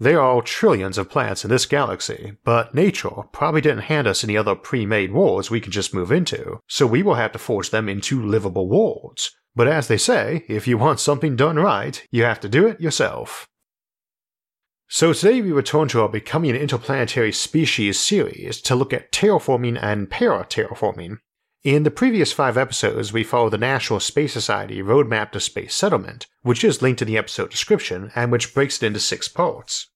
There are trillions of planets in this galaxy, but nature probably didn't hand us any other pre made worlds we can just move into, so we will have to force them into livable worlds. But as they say, if you want something done right, you have to do it yourself. So today we return to our Becoming an Interplanetary Species series to look at terraforming and para-terraforming. In the previous five episodes, we followed the National Space Society Roadmap to Space Settlement, which is linked in the episode description and which breaks it into six parts.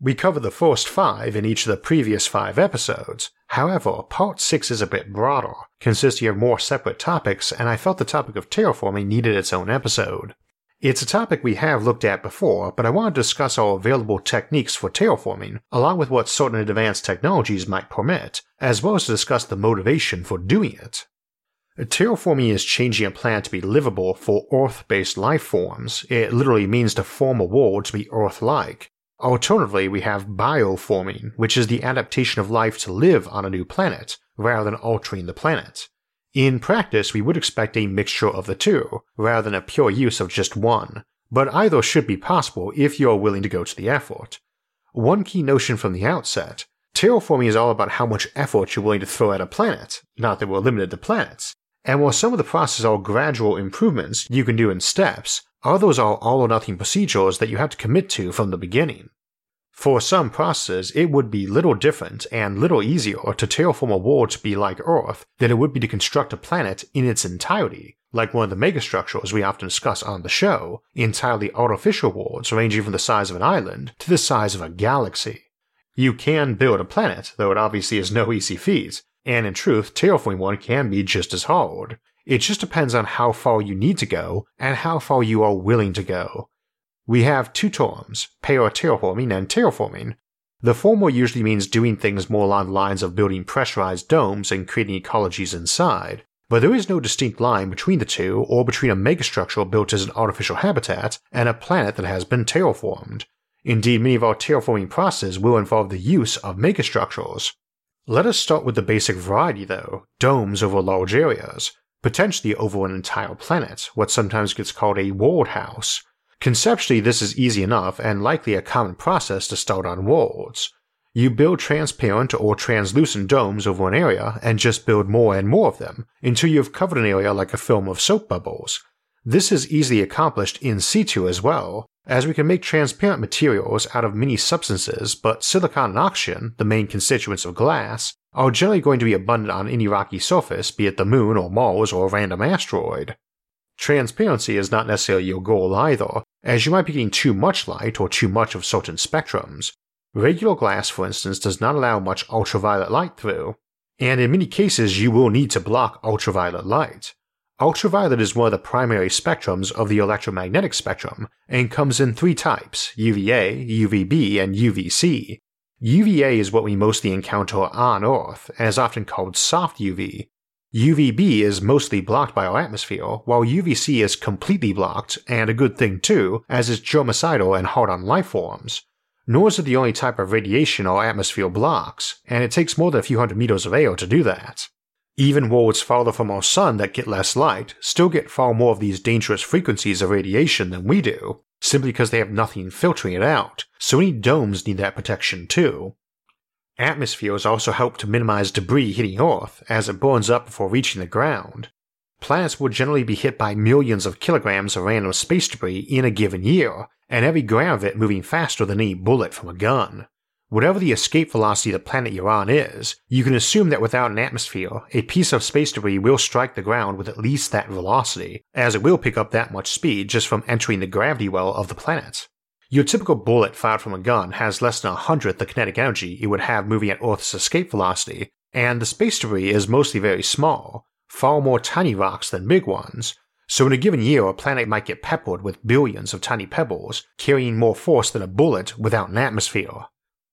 We covered the first five in each of the previous five episodes. However, part six is a bit broader, consisting of more separate topics, and I felt the topic of terraforming needed its own episode. It's a topic we have looked at before, but I want to discuss our available techniques for terraforming, along with what certain advanced technologies might permit, as well as to discuss the motivation for doing it. Terraforming is changing a planet to be livable for Earth based life forms. It literally means to form a world to be Earth like. Alternatively, we have bioforming, which is the adaptation of life to live on a new planet, rather than altering the planet. In practice, we would expect a mixture of the two, rather than a pure use of just one, but either should be possible if you are willing to go to the effort. One key notion from the outset terraforming is all about how much effort you're willing to throw at a planet, not that we're limited to planets. And while some of the processes are gradual improvements you can do in steps, others are all or nothing procedures that you have to commit to from the beginning. For some processes, it would be little different and little easier to terraform a world to be like Earth than it would be to construct a planet in its entirety, like one of the megastructures we often discuss on the show, entirely artificial worlds ranging from the size of an island to the size of a galaxy. You can build a planet, though it obviously is no easy feat, and in truth, terraforming one can be just as hard. It just depends on how far you need to go and how far you are willing to go, we have two terms, para-terraforming and terraforming. The former usually means doing things more along the lines of building pressurized domes and creating ecologies inside, but there is no distinct line between the two or between a megastructure built as an artificial habitat and a planet that has been terraformed. Indeed, many of our terraforming processes will involve the use of megastructures. Let us start with the basic variety though, domes over large areas, potentially over an entire planet, what sometimes gets called a world house. Conceptually, this is easy enough and likely a common process to start on worlds. You build transparent or translucent domes over an area and just build more and more of them until you've covered an area like a film of soap bubbles. This is easily accomplished in situ as well, as we can make transparent materials out of many substances, but silicon and oxygen, the main constituents of glass, are generally going to be abundant on any rocky surface, be it the moon or Mars or a random asteroid. Transparency is not necessarily your goal either, as you might be getting too much light or too much of certain spectrums. Regular glass, for instance, does not allow much ultraviolet light through, and in many cases you will need to block ultraviolet light. Ultraviolet is one of the primary spectrums of the electromagnetic spectrum and comes in three types UVA, UVB, and UVC. UVA is what we mostly encounter on Earth and is often called soft UV, UVB is mostly blocked by our atmosphere, while UVC is completely blocked, and a good thing too, as it's germicidal and hard on life forms. Nor is it the only type of radiation our atmosphere blocks, and it takes more than a few hundred meters of air to do that. Even worlds farther from our sun that get less light still get far more of these dangerous frequencies of radiation than we do, simply because they have nothing filtering it out, so any domes need that protection too. Atmospheres also help to minimize debris hitting Earth as it burns up before reaching the ground. Planets will generally be hit by millions of kilograms of random space debris in a given year, and every gram of it moving faster than any bullet from a gun. Whatever the escape velocity of the planet you're on is, you can assume that without an atmosphere, a piece of space debris will strike the ground with at least that velocity, as it will pick up that much speed just from entering the gravity well of the planet. Your typical bullet fired from a gun has less than a hundredth the kinetic energy it would have moving at Earth's escape velocity, and the space debris is mostly very small, far more tiny rocks than big ones, so in a given year a planet might get peppered with billions of tiny pebbles, carrying more force than a bullet without an atmosphere.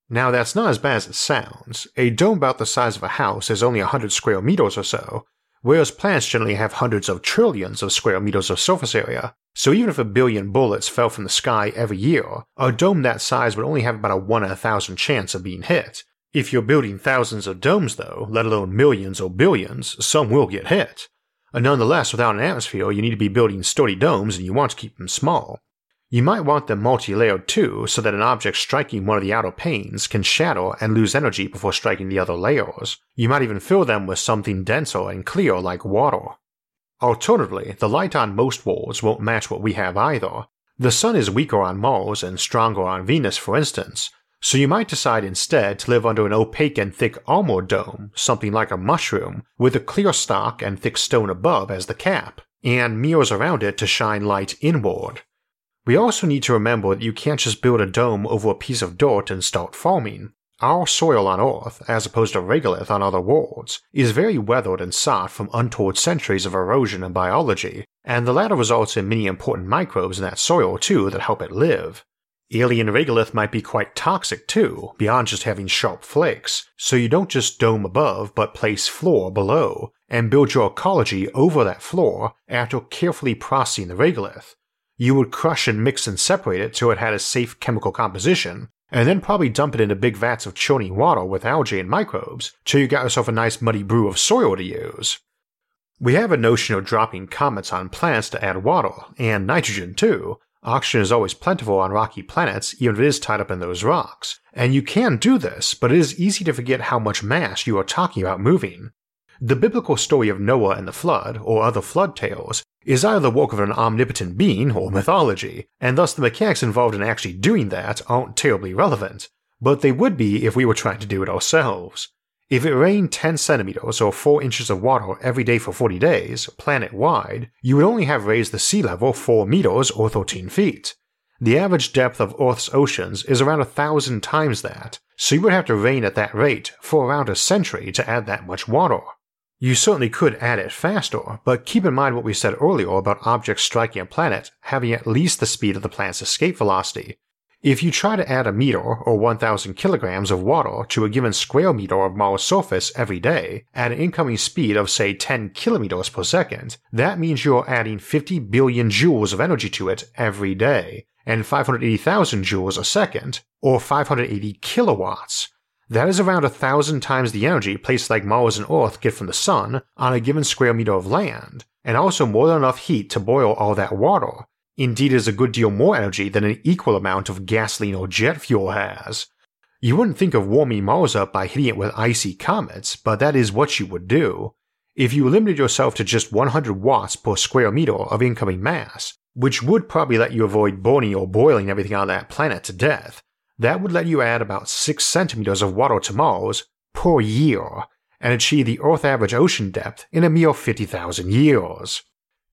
Now, that's not as bad as it sounds. A dome about the size of a house is only 100 square meters or so, whereas planets generally have hundreds of trillions of square meters of surface area. So even if a billion bullets fell from the sky every year, a dome that size would only have about a 1 in a thousand chance of being hit. If you're building thousands of domes, though, let alone millions or billions, some will get hit. And nonetheless, without an atmosphere, you need to be building sturdy domes and you want to keep them small. You might want them multi-layered too, so that an object striking one of the outer panes can shatter and lose energy before striking the other layers. You might even fill them with something denser and clear like water. Alternatively, the light on most worlds won't match what we have either. The sun is weaker on Mars and stronger on Venus, for instance, so you might decide instead to live under an opaque and thick armor dome, something like a mushroom, with a clear stock and thick stone above as the cap, and mirrors around it to shine light inward. We also need to remember that you can't just build a dome over a piece of dirt and start farming. Our soil on Earth, as opposed to regolith on other worlds, is very weathered and soft from untold centuries of erosion and biology, and the latter results in many important microbes in that soil too that help it live. Alien regolith might be quite toxic too, beyond just having sharp flakes, so you don't just dome above but place floor below, and build your ecology over that floor after carefully processing the regolith, you would crush and mix and separate it till it had a safe chemical composition, and then probably dump it into big vats of churning water with algae and microbes till you got yourself a nice muddy brew of soil to use. We have a notion of dropping comets on planets to add water, and nitrogen too. Oxygen is always plentiful on rocky planets, even if it is tied up in those rocks. And you can do this, but it is easy to forget how much mass you are talking about moving. The biblical story of Noah and the flood, or other flood tales, is either the work of an omnipotent being or mythology, and thus the mechanics involved in actually doing that aren't terribly relevant, but they would be if we were trying to do it ourselves. If it rained 10 centimeters or 4 inches of water every day for 40 days, planet wide, you would only have raised the sea level 4 meters or 13 feet. The average depth of Earth's oceans is around a thousand times that, so you would have to rain at that rate for around a century to add that much water. You certainly could add it faster, but keep in mind what we said earlier about objects striking a planet having at least the speed of the planet's escape velocity. If you try to add a meter or 1000 kilograms of water to a given square meter of Mars surface every day at an incoming speed of say 10 kilometers per second, that means you're adding 50 billion joules of energy to it every day, and 580,000 joules a second, or 580 kilowatts, that is around a thousand times the energy places like Mars and Earth get from the Sun on a given square meter of land, and also more than enough heat to boil all that water. Indeed, it is a good deal more energy than an equal amount of gasoline or jet fuel has. You wouldn't think of warming Mars up by hitting it with icy comets, but that is what you would do. If you limited yourself to just 100 watts per square meter of incoming mass, which would probably let you avoid burning or boiling everything on that planet to death, that would let you add about 6 centimeters of water to Mars per year and achieve the Earth average ocean depth in a mere 50,000 years.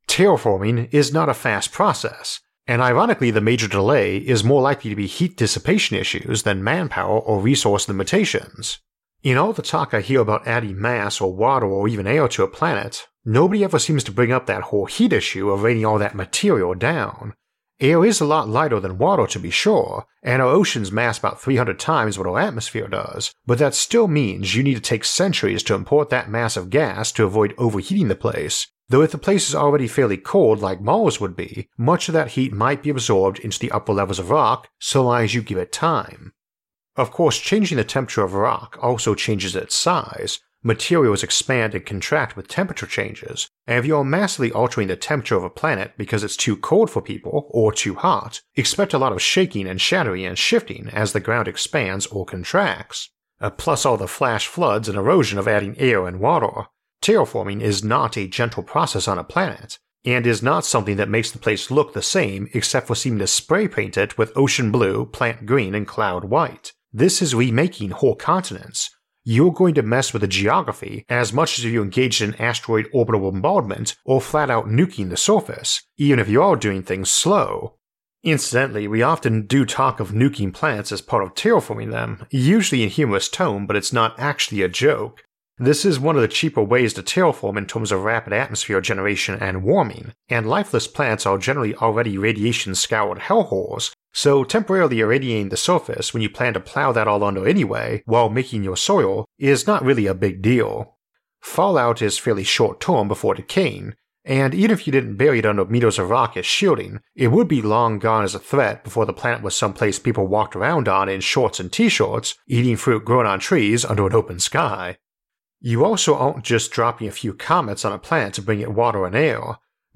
Terraforming is not a fast process, and ironically, the major delay is more likely to be heat dissipation issues than manpower or resource limitations. In all the talk I hear about adding mass or water or even air to a planet, nobody ever seems to bring up that whole heat issue of raining all that material down, Air is a lot lighter than water to be sure, and our oceans mass about 300 times what our atmosphere does, but that still means you need to take centuries to import that mass of gas to avoid overheating the place. Though if the place is already fairly cold like Mars would be, much of that heat might be absorbed into the upper levels of rock so long as you give it time. Of course, changing the temperature of rock also changes its size, Materials expand and contract with temperature changes, and if you are massively altering the temperature of a planet because it's too cold for people or too hot, expect a lot of shaking and shattering and shifting as the ground expands or contracts. Uh, plus all the flash floods and erosion of adding air and water. Terraforming is not a gentle process on a planet, and is not something that makes the place look the same except for seeming to spray paint it with ocean blue, plant green, and cloud white. This is remaking whole continents, you're going to mess with the geography as much as if you engaged in asteroid orbital bombardment or flat out nuking the surface, even if you are doing things slow. Incidentally, we often do talk of nuking planets as part of terraforming them, usually in humorous tone, but it's not actually a joke. This is one of the cheaper ways to terraform in terms of rapid atmosphere generation and warming, and lifeless planets are generally already radiation scoured hellholes, so temporarily irradiating the surface when you plan to plow that all under anyway while making your soil is not really a big deal. Fallout is fairly short term before decaying, and even if you didn't bury it under meters of rock as shielding, it would be long gone as a threat before the planet was someplace people walked around on in shorts and t-shirts, eating fruit grown on trees under an open sky. You also aren't just dropping a few comets on a planet to bring it water and air.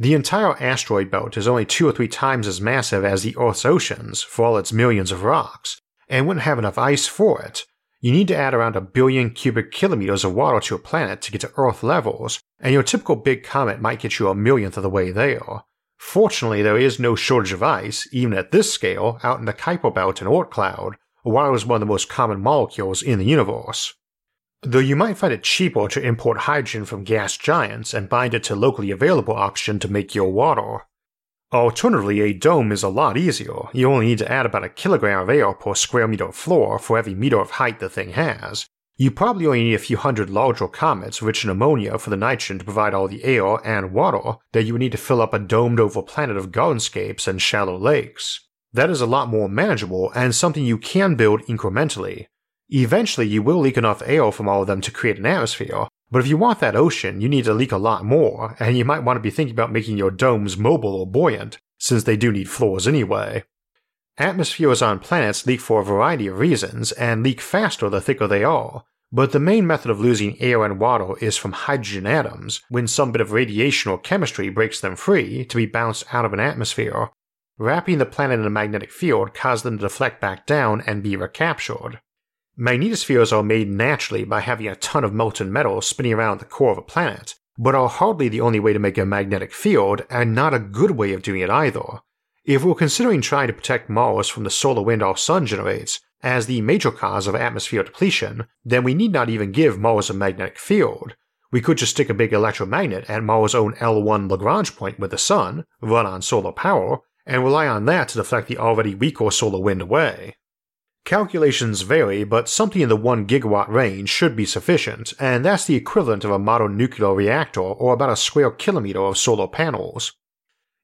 The entire asteroid belt is only two or three times as massive as the Earth's oceans for all its millions of rocks, and wouldn't have enough ice for it, you need to add around a billion cubic kilometers of water to a planet to get to Earth levels, and your typical big comet might get you a millionth of the way there. Fortunately, there is no shortage of ice, even at this scale, out in the Kuiper Belt and Oort cloud, water is one of the most common molecules in the universe. Though you might find it cheaper to import hydrogen from gas giants and bind it to locally available oxygen to make your water. Alternatively, a dome is a lot easier. You only need to add about a kilogram of air per square meter of floor for every meter of height the thing has. You probably only need a few hundred larger comets rich in ammonia for the nitrogen to provide all the air and water that you would need to fill up a domed over planet of gardenscapes and shallow lakes. That is a lot more manageable and something you can build incrementally. Eventually, you will leak enough air from all of them to create an atmosphere, but if you want that ocean, you need to leak a lot more, and you might want to be thinking about making your domes mobile or buoyant, since they do need floors anyway. Atmospheres on planets leak for a variety of reasons, and leak faster the thicker they are, but the main method of losing air and water is from hydrogen atoms, when some bit of radiation or chemistry breaks them free to be bounced out of an atmosphere. Wrapping the planet in a magnetic field causes them to deflect back down and be recaptured. Magnetospheres are made naturally by having a ton of molten metal spinning around the core of a planet, but are hardly the only way to make a magnetic field, and not a good way of doing it either. If we're considering trying to protect Mars from the solar wind our sun generates, as the major cause of atmosphere depletion, then we need not even give Mars a magnetic field. We could just stick a big electromagnet at Mars' own L1 Lagrange point with the sun, run on solar power, and rely on that to deflect the already weaker solar wind away. Calculations vary, but something in the 1 gigawatt range should be sufficient, and that's the equivalent of a modern nuclear reactor or about a square kilometer of solar panels.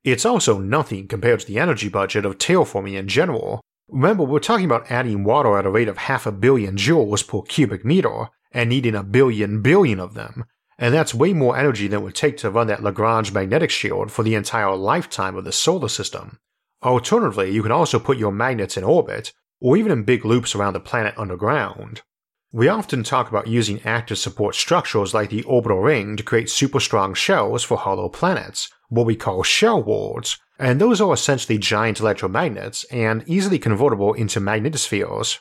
It's also nothing compared to the energy budget of terraforming in general. Remember, we're talking about adding water at a rate of half a billion joules per cubic meter, and needing a billion billion of them, and that's way more energy than it would take to run that Lagrange magnetic shield for the entire lifetime of the solar system. Alternatively, you can also put your magnets in orbit, or even in big loops around the planet underground. We often talk about using active support structures like the orbital ring to create super strong shells for hollow planets, what we call shell worlds, and those are essentially giant electromagnets and easily convertible into magnetospheres.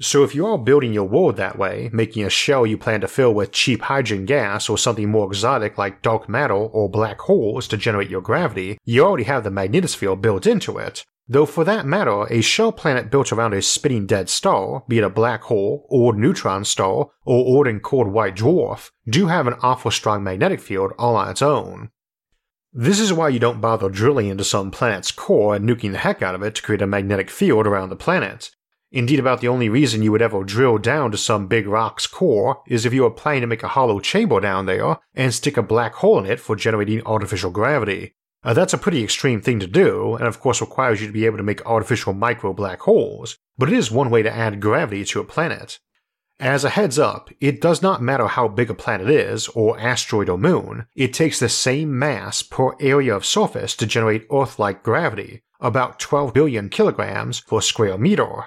So if you are building your world that way, making a shell you plan to fill with cheap hydrogen gas or something more exotic like dark matter or black holes to generate your gravity, you already have the magnetosphere built into it, Though for that matter, a shell planet built around a spinning dead star, be it a black hole, or neutron star, or orbiting cold white dwarf, do have an awful strong magnetic field all on its own. This is why you don't bother drilling into some planet's core and nuking the heck out of it to create a magnetic field around the planet. Indeed, about the only reason you would ever drill down to some big rock's core is if you were planning to make a hollow chamber down there and stick a black hole in it for generating artificial gravity. Uh, that's a pretty extreme thing to do, and of course requires you to be able to make artificial micro black holes, but it is one way to add gravity to a planet. As a heads up, it does not matter how big a planet is, or asteroid or moon, it takes the same mass per area of surface to generate Earth like gravity, about 12 billion kilograms per square meter.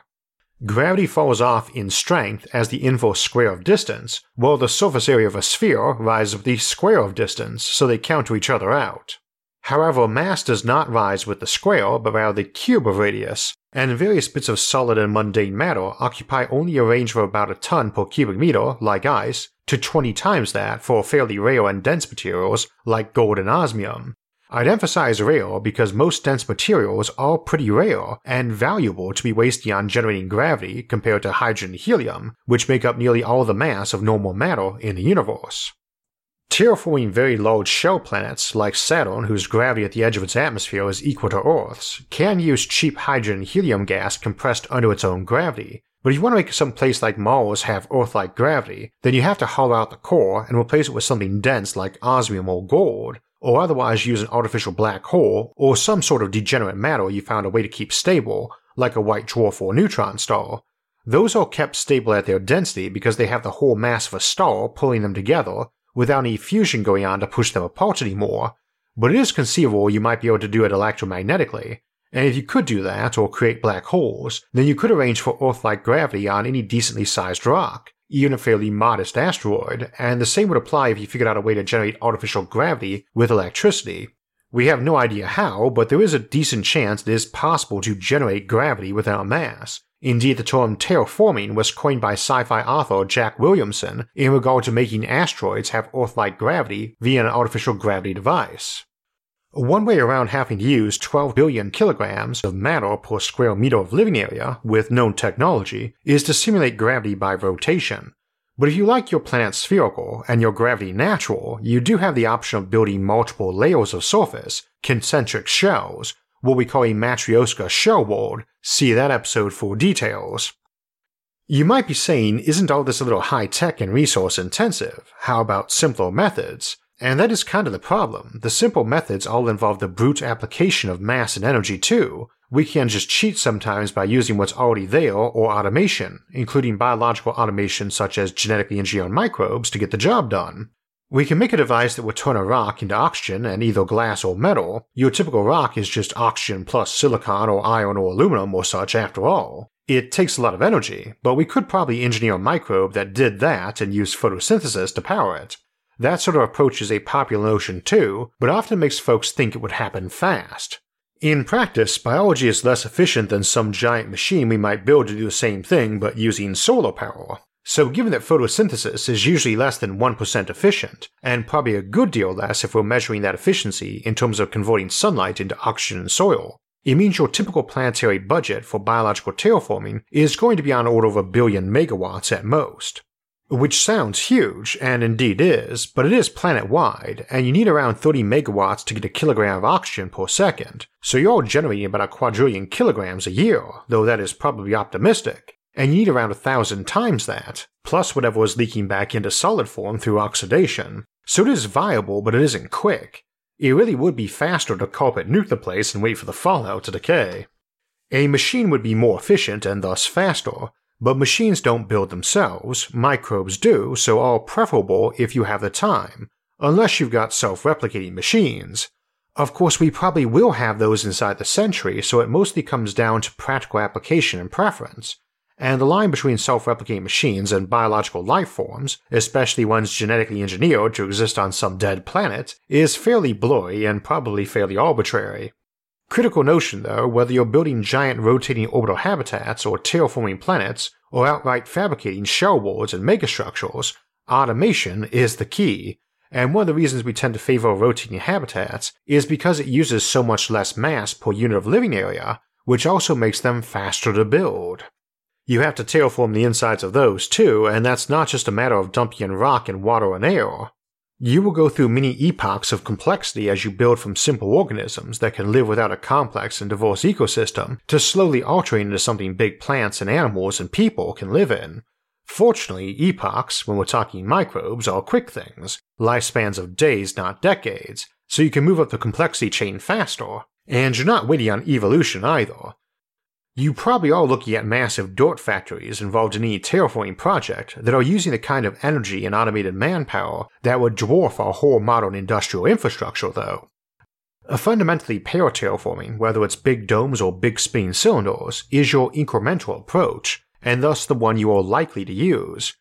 Gravity falls off in strength as the inverse square of distance, while the surface area of a sphere rises with the square of distance, so they counter each other out. However, mass does not rise with the square, but rather the cube of radius, and various bits of solid and mundane matter occupy only a range of about a ton per cubic meter, like ice, to 20 times that for fairly rare and dense materials, like gold and osmium. I'd emphasize rare because most dense materials are pretty rare and valuable to be wasting on generating gravity compared to hydrogen and helium, which make up nearly all the mass of normal matter in the universe. Terraforming very large shell planets like Saturn, whose gravity at the edge of its atmosphere is equal to Earth's, can use cheap hydrogen and helium gas compressed under its own gravity, But if you want to make some place like Mars have Earth-like gravity, then you have to hollow out the core and replace it with something dense like osmium or gold, or otherwise use an artificial black hole or some sort of degenerate matter you found a way to keep stable, like a white dwarf or neutron star. Those are kept stable at their density because they have the whole mass of a star pulling them together without any fusion going on to push them apart anymore, but it is conceivable you might be able to do it electromagnetically, and if you could do that or create black holes, then you could arrange for Earth like gravity on any decently sized rock, even a fairly modest asteroid, and the same would apply if you figured out a way to generate artificial gravity with electricity. We have no idea how, but there is a decent chance it is possible to generate gravity without mass. Indeed, the term terraforming was coined by sci fi author Jack Williamson in regard to making asteroids have Earth like gravity via an artificial gravity device. One way around having to use 12 billion kilograms of matter per square meter of living area with known technology is to simulate gravity by rotation. But if you like your planet spherical and your gravity natural, you do have the option of building multiple layers of surface, concentric shells, what we call a Matryoshka shell world. See that episode for details. You might be saying, isn't all this a little high tech and resource intensive? How about simpler methods? And that is kind of the problem. The simple methods all involve the brute application of mass and energy too. We can just cheat sometimes by using what's already there or automation, including biological automation such as genetically engineered microbes to get the job done. We can make a device that would turn a rock into oxygen and either glass or metal. Your typical rock is just oxygen plus silicon or iron or aluminum or such after all. It takes a lot of energy, but we could probably engineer a microbe that did that and use photosynthesis to power it. That sort of approach is a popular notion too, but often makes folks think it would happen fast. In practice, biology is less efficient than some giant machine we might build to do the same thing but using solar power. So, given that photosynthesis is usually less than 1% efficient, and probably a good deal less if we're measuring that efficiency in terms of converting sunlight into oxygen and soil, it means your typical planetary budget for biological terraforming is going to be on order of a billion megawatts at most. Which sounds huge, and indeed is, but it is planet wide, and you need around 30 megawatts to get a kilogram of oxygen per second, so you're generating about a quadrillion kilograms a year, though that is probably optimistic, and you need around a thousand times that, plus whatever is leaking back into solid form through oxidation, so it is viable, but it isn't quick. It really would be faster to carpet nuke the place and wait for the fallout to decay. A machine would be more efficient and thus faster, but machines don't build themselves, microbes do, so all preferable if you have the time, unless you've got self replicating machines. Of course, we probably will have those inside the century, so it mostly comes down to practical application and preference. And the line between self replicating machines and biological life forms, especially ones genetically engineered to exist on some dead planet, is fairly blurry and probably fairly arbitrary. Critical notion though, whether you're building giant rotating orbital habitats or terraforming planets, or outright fabricating shell worlds and megastructures, automation is the key, and one of the reasons we tend to favor rotating habitats is because it uses so much less mass per unit of living area, which also makes them faster to build. You have to terraform the insides of those too, and that's not just a matter of dumping in rock and water and air. You will go through many epochs of complexity as you build from simple organisms that can live without a complex and diverse ecosystem to slowly altering into something big plants and animals and people can live in. Fortunately, epochs, when we're talking microbes, are quick things, lifespans of days, not decades, so you can move up the complexity chain faster. And you're not waiting on evolution either. You probably are looking at massive dirt factories involved in any terraforming project that are using the kind of energy and automated manpower that would dwarf our whole modern industrial infrastructure, though. A fundamentally paraterraforming, whether it's big domes or big spinning cylinders, is your incremental approach, and thus the one you are likely to use,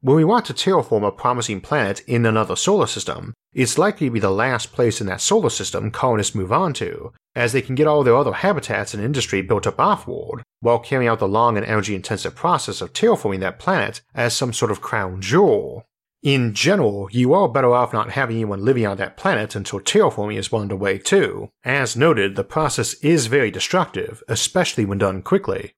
when we want to terraform a promising planet in another solar system, it's likely to be the last place in that solar system colonists move on to, as they can get all their other habitats and industry built up offworld, while carrying out the long and energy intensive process of terraforming that planet as some sort of crown jewel. In general, you are better off not having anyone living on that planet until terraforming is well underway too. As noted, the process is very destructive, especially when done quickly.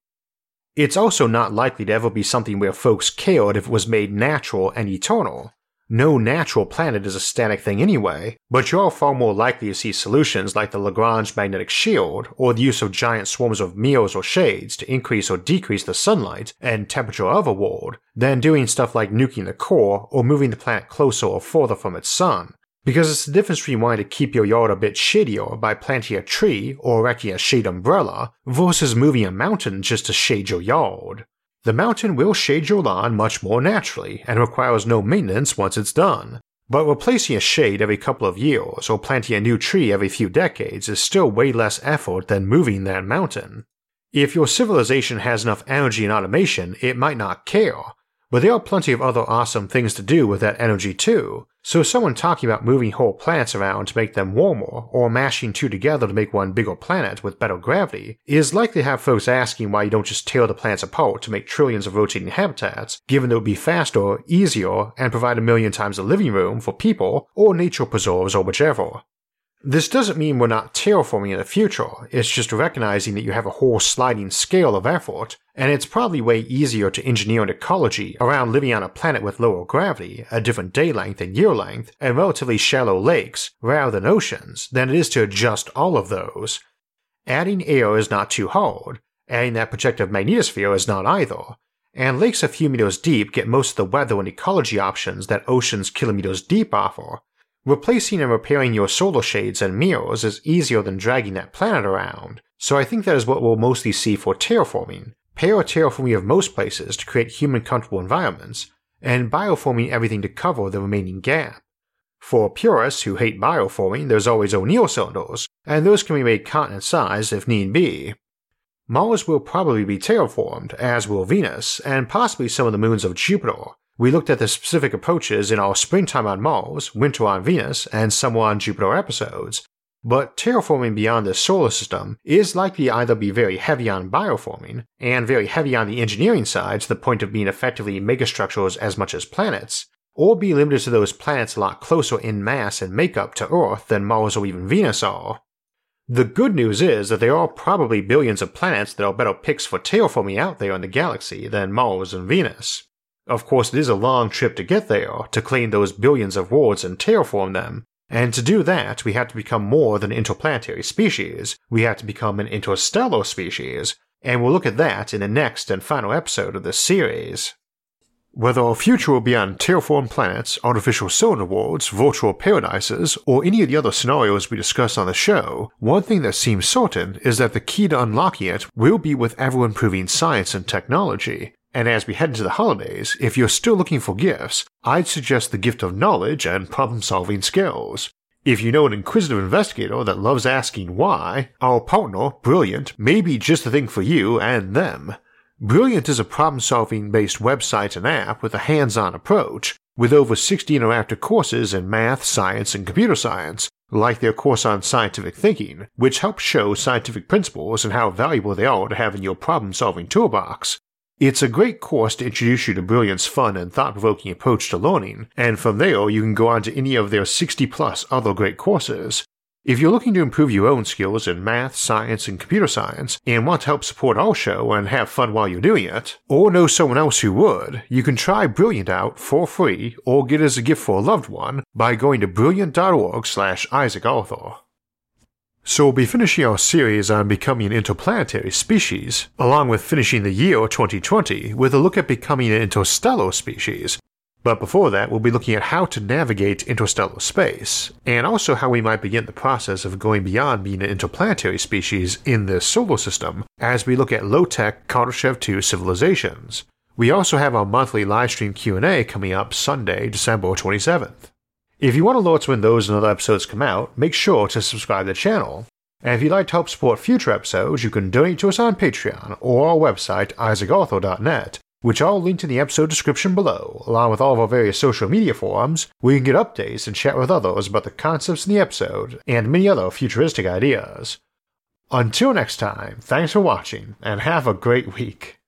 It's also not likely to ever be something where folks cared if it was made natural and eternal. no natural planet is a static thing anyway, but you are far more likely to see solutions like the Lagrange magnetic shield or the use of giant swarms of mirrors or shades to increase or decrease the sunlight and temperature of a world than doing stuff like nuking the core or moving the planet closer or further from its sun. Because it's the difference between wanting to keep your yard a bit shadier by planting a tree or erecting a shade umbrella versus moving a mountain just to shade your yard. The mountain will shade your lawn much more naturally and requires no maintenance once it's done. But replacing a shade every couple of years or planting a new tree every few decades is still way less effort than moving that mountain. If your civilization has enough energy and automation, it might not care, but there are plenty of other awesome things to do with that energy too, so someone talking about moving whole planets around to make them warmer, or mashing two together to make one bigger planet with better gravity, is likely to have folks asking why you don't just tear the planets apart to make trillions of rotating habitats, given that it would be faster, easier, and provide a million times the living room for people, or nature preserves, or whichever. This doesn't mean we're not terraforming in the future, it's just recognizing that you have a whole sliding scale of effort, and it's probably way easier to engineer an ecology around living on a planet with lower gravity, a different day length and year length, and relatively shallow lakes, rather than oceans, than it is to adjust all of those. Adding air is not too hard, adding that protective magnetosphere is not either, and lakes a few meters deep get most of the weather and ecology options that oceans kilometers deep offer, Replacing and repairing your solar shades and mirrors is easier than dragging that planet around, so I think that is what we'll mostly see for terraforming. Para-terraforming of most places to create human comfortable environments, and bioforming everything to cover the remaining gap. For purists who hate bioforming, there's always O'Neill cylinders, and those can be made continent sized if need be. Mars will probably be terraformed, as will Venus, and possibly some of the moons of Jupiter, we looked at the specific approaches in our Springtime on Mars, Winter on Venus, and Summer on Jupiter episodes, but terraforming beyond the solar system is likely either be very heavy on bioforming and very heavy on the engineering side to the point of being effectively megastructures as much as planets, or be limited to those planets a lot closer in mass and makeup to Earth than Mars or even Venus are. The good news is that there are probably billions of planets that are better picks for terraforming out there in the galaxy than Mars and Venus. Of course, it is a long trip to get there, to clean those billions of worlds and terraform them, and to do that, we have to become more than interplanetary species, we have to become an interstellar species, and we'll look at that in the next and final episode of this series. Whether our future will be on terraformed planets, artificial solar worlds, virtual paradises, or any of the other scenarios we discuss on the show, one thing that seems certain is that the key to unlocking it will be with ever improving science and technology, and as we head into the holidays, if you're still looking for gifts, I'd suggest the gift of knowledge and problem solving skills. If you know an inquisitive investigator that loves asking why, our partner, Brilliant, may be just the thing for you and them. Brilliant is a problem solving based website and app with a hands on approach, with over 60 interactive courses in math, science, and computer science, like their course on scientific thinking, which helps show scientific principles and how valuable they are to have in your problem solving toolbox, it's a great course to introduce you to Brilliant's fun and thought provoking approach to learning, and from there you can go on to any of their 60 plus other great courses. If you're looking to improve your own skills in math, science, and computer science, and want to help support our show and have fun while you're doing it, or know someone else who would, you can try Brilliant out for free or get it as a gift for a loved one by going to brilliant.org slash Isaac Arthur. So we'll be finishing our series on becoming an interplanetary species, along with finishing the year 2020 with a look at becoming an interstellar species. But before that, we'll be looking at how to navigate interstellar space, and also how we might begin the process of going beyond being an interplanetary species in this solar system as we look at low-tech Kardashev 2 civilizations. We also have our monthly livestream Q&A coming up Sunday, December 27th. If you want alerts when those and other episodes come out, make sure to subscribe to the channel. And if you'd like to help support future episodes, you can donate to us on Patreon or our website, isaacarthur.net, which I'll link in the episode description below, along with all of our various social media forums, where you can get updates and chat with others about the concepts in the episode and many other futuristic ideas. Until next time, thanks for watching, and have a great week.